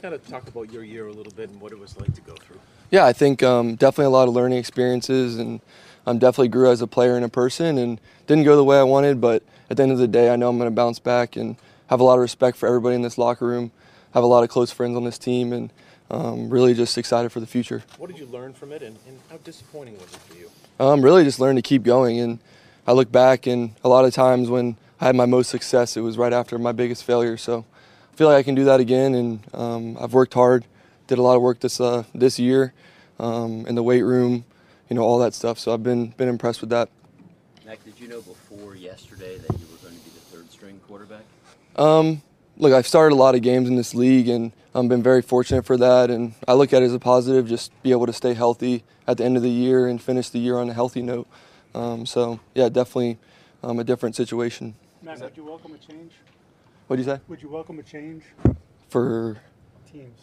kind of talk about your year a little bit and what it was like to go through? Yeah, I think um, definitely a lot of learning experiences, and I um, definitely grew as a player and a person, and didn't go the way I wanted. But at the end of the day, I know I'm going to bounce back and have a lot of respect for everybody in this locker room. Have a lot of close friends on this team, and um, really just excited for the future. What did you learn from it, and, and how disappointing was it for you? Um, really just learned to keep going, and I look back, and a lot of times when I had my most success, it was right after my biggest failure. So feel like I can do that again, and um, I've worked hard, did a lot of work this uh, this year um, in the weight room, you know, all that stuff. So I've been been impressed with that. Mac, did you know before yesterday that you were going to be the third string quarterback? Um, look, I've started a lot of games in this league, and I've been very fortunate for that. And I look at it as a positive, just be able to stay healthy at the end of the year and finish the year on a healthy note. Um, so yeah, definitely um, a different situation. Matt, would you welcome a change? What'd you say? Would you welcome a change? For Teams.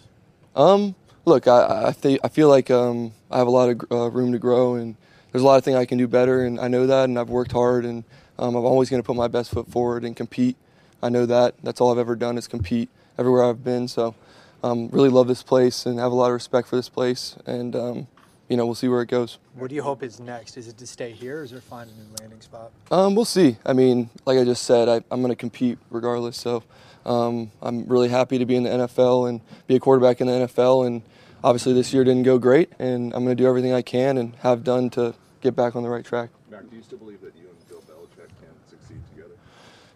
Um, look, I I, think I feel like um, I have a lot of uh, room to grow, and there's a lot of things I can do better, and I know that, and I've worked hard, and um, I'm always going to put my best foot forward and compete. I know that. That's all I've ever done is compete everywhere I've been. So, um, really love this place and have a lot of respect for this place, and um, you know we'll see where it goes. What do you hope is next? Is it to stay here, or is it find a new landing spot? Um, we'll see. I mean, like I just said, I, I'm going to compete regardless. So um, I'm really happy to be in the NFL and be a quarterback in the NFL. And obviously, this year didn't go great, and I'm going to do everything I can and have done to get back on the right track. Mac, do you still believe that you and Bill Belichick can succeed together?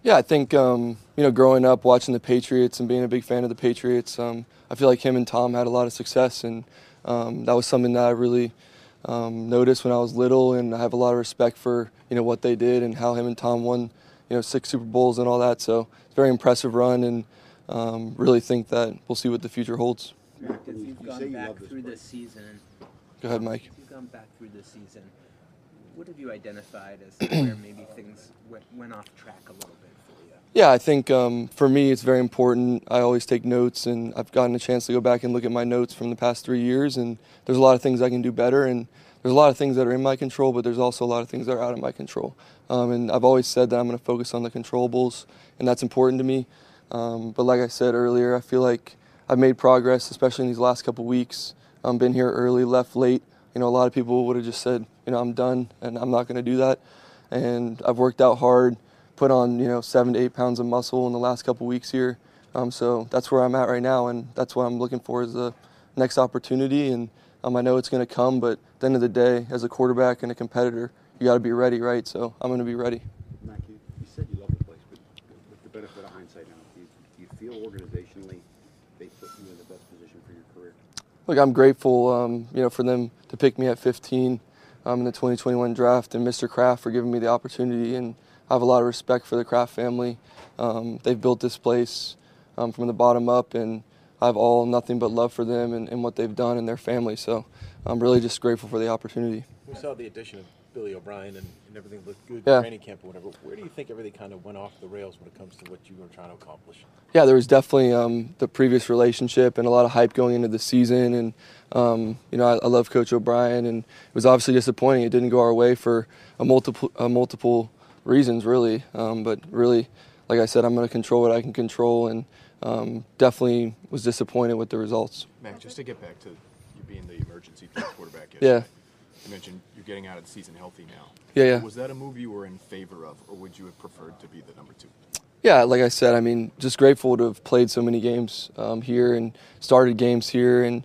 Yeah, I think um, you know, growing up watching the Patriots and being a big fan of the Patriots, um, I feel like him and Tom had a lot of success, and um, that was something that I really um, noticed when I was little, and I have a lot of respect for you know what they did and how him and Tom won, you know, six Super Bowls and all that. So it's a very impressive run, and um, really think that we'll see what the future holds. Mac, as You- you've gone you back through this season, Go ahead, Mike. as you've gone back through this season, what have you identified as where maybe things went, went off track a little bit for you? Yeah, I think um, for me it's very important. I always take notes, and I've gotten a chance to go back and look at my notes from the past three years. And there's a lot of things I can do better, and there's a lot of things that are in my control, but there's also a lot of things that are out of my control. Um, and I've always said that I'm going to focus on the controllables, and that's important to me. Um, but like I said earlier, I feel like I've made progress, especially in these last couple weeks. I've been here early, left late. You know, a lot of people would have just said, you know, I'm done, and I'm not going to do that. And I've worked out hard put on you know seven to eight pounds of muscle in the last couple weeks here. Um, so that's where I'm at right now, and that's what I'm looking for is the next opportunity. And um, I know it's going to come, but at the end of the day, as a quarterback and a competitor, you got to be ready, right? So I'm going to be ready. Mac, you, you said you love the place, but with the benefit of hindsight now, do you, do you feel organizationally they put you in the best position for your career? Look, I'm grateful, um, you know, for them to pick me at 15 um, in the 2021 draft, and Mr. Kraft for giving me the opportunity. And I have a lot of respect for the Kraft family. Um, they've built this place um, from the bottom up, and I have all nothing but love for them and, and what they've done and their family. So I'm really just grateful for the opportunity. We saw the addition of Billy O'Brien and, and everything looked good Yeah. in training camp or whatever. Where do you think everything kind of went off the rails when it comes to what you were trying to accomplish? yeah, there was definitely um, the previous relationship and a lot of hype going into the season. And, um, you know, I, I love Coach O'Brien, and it was obviously disappointing. It didn't go our way for a multiple, a multiple reasons, really. Um, but really, like I said, I'm going to control what I can control, and um, definitely was disappointed with the results. Mac, just to get back to you being the emergency quarterback Yeah. yesterday. You mentioned you're getting out of the season healthy now. Yeah, yeah. Was that a move you were in favor of, or would you have preferred to be the number two? Yeah, like I said, I mean, just grateful to have played so many games um, here and started games here, and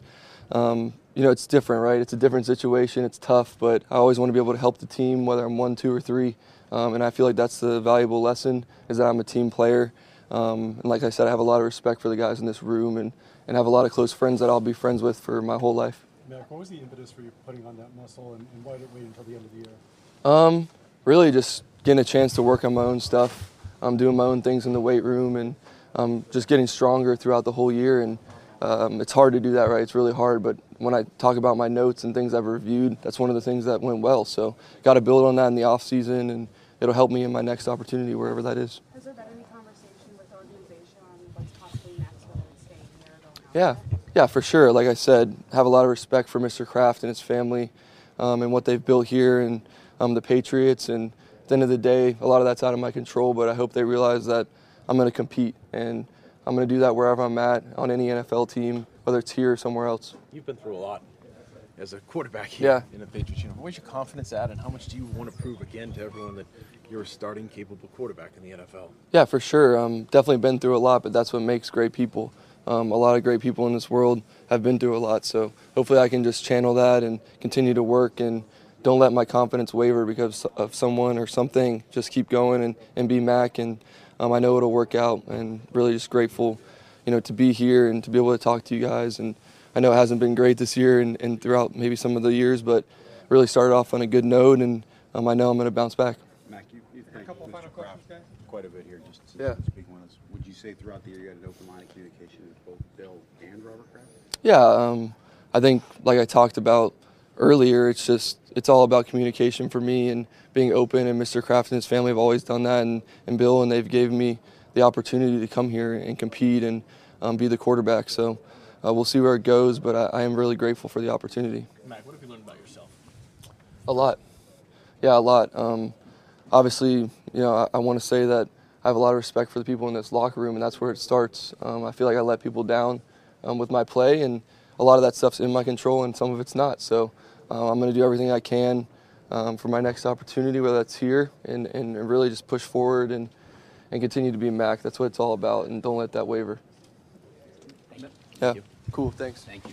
um, you know, it's different, right? It's a different situation. It's tough, but I always want to be able to help the team, whether I'm one, two, or three. Um, and I feel like that's the valuable lesson is that I'm a team player. Um, and like I said, I have a lot of respect for the guys in this room, and and have a lot of close friends that I'll be friends with for my whole life. Mac, what was the impetus for you putting on that muscle, and, and why did it wait until the end of the year? Um, really just getting a chance to work on my own stuff. I'm doing my own things in the weight room and um, just getting stronger throughout the whole year. And um, it's hard to do that, right? It's really hard. But when I talk about my notes and things I've reviewed, that's one of the things that went well. So got to build on that in the off season, and it'll help me in my next opportunity wherever that is. Has there been any conversation with the organization on what's possibly next, whether it's staying here or going Yeah, yeah, for sure. Like I said, have a lot of respect for Mr. Kraft and his family um, and what they've built here and um, the Patriots. And at the end of the day, a lot of that's out of my control, but I hope they realize that I'm going to compete. And I'm going to do that wherever I'm at on any NFL team, whether it's here or somewhere else. You've been through a lot as a quarterback here Yeah. in the Patriots uniform. Where's your confidence at, and how much do you want to prove again to everyone that you're a starting, capable quarterback in the NFL? Yeah, for sure. Um, definitely been through a lot, but that's what makes great people. Um, a lot of great people in this world have been through a lot, so hopefully I can just channel that and continue to work and don't let my confidence waver because of someone or something. Just keep going and, and be Mac, and um, I know it'll work out. And really just grateful, you know, to be here and to be able to talk to you guys. And I know it hasn't been great this year and, and throughout maybe some of the years, but really started off on a good note, and um, I know I'm going to bounce back. Mac, you, you've thanked couple Mr. final questions, Kraft guys? quite a bit here, just to Yeah. you've been us. Would you say throughout the year you had an open line of communication with both Bill and Robert Kraft? Yeah, um, I think like I talked about earlier, it's just it's all about communication for me and being open. And Mr. Kraft and his family have always done that, and, and Bill, and they've given me the opportunity to come here and compete and um, be the quarterback. So uh, we'll see where it goes, but I, I am really grateful for the opportunity. Mac, what have you learned about yourself? A lot. Yeah, a lot. Um, obviously, you know, I, I want to say that I have a lot of respect for the people in this locker room, and that's where it starts. Um, I feel like I let people down um, with my play, and a lot of that stuff's in my control, and some of it's not. So uh, I'm going to do everything I can um, for my next opportunity, whether that's here, and, and really just push forward and, and continue to be Mac. That's what it's all about, and don't let that waver. Yeah, cool. Thanks. Thank you.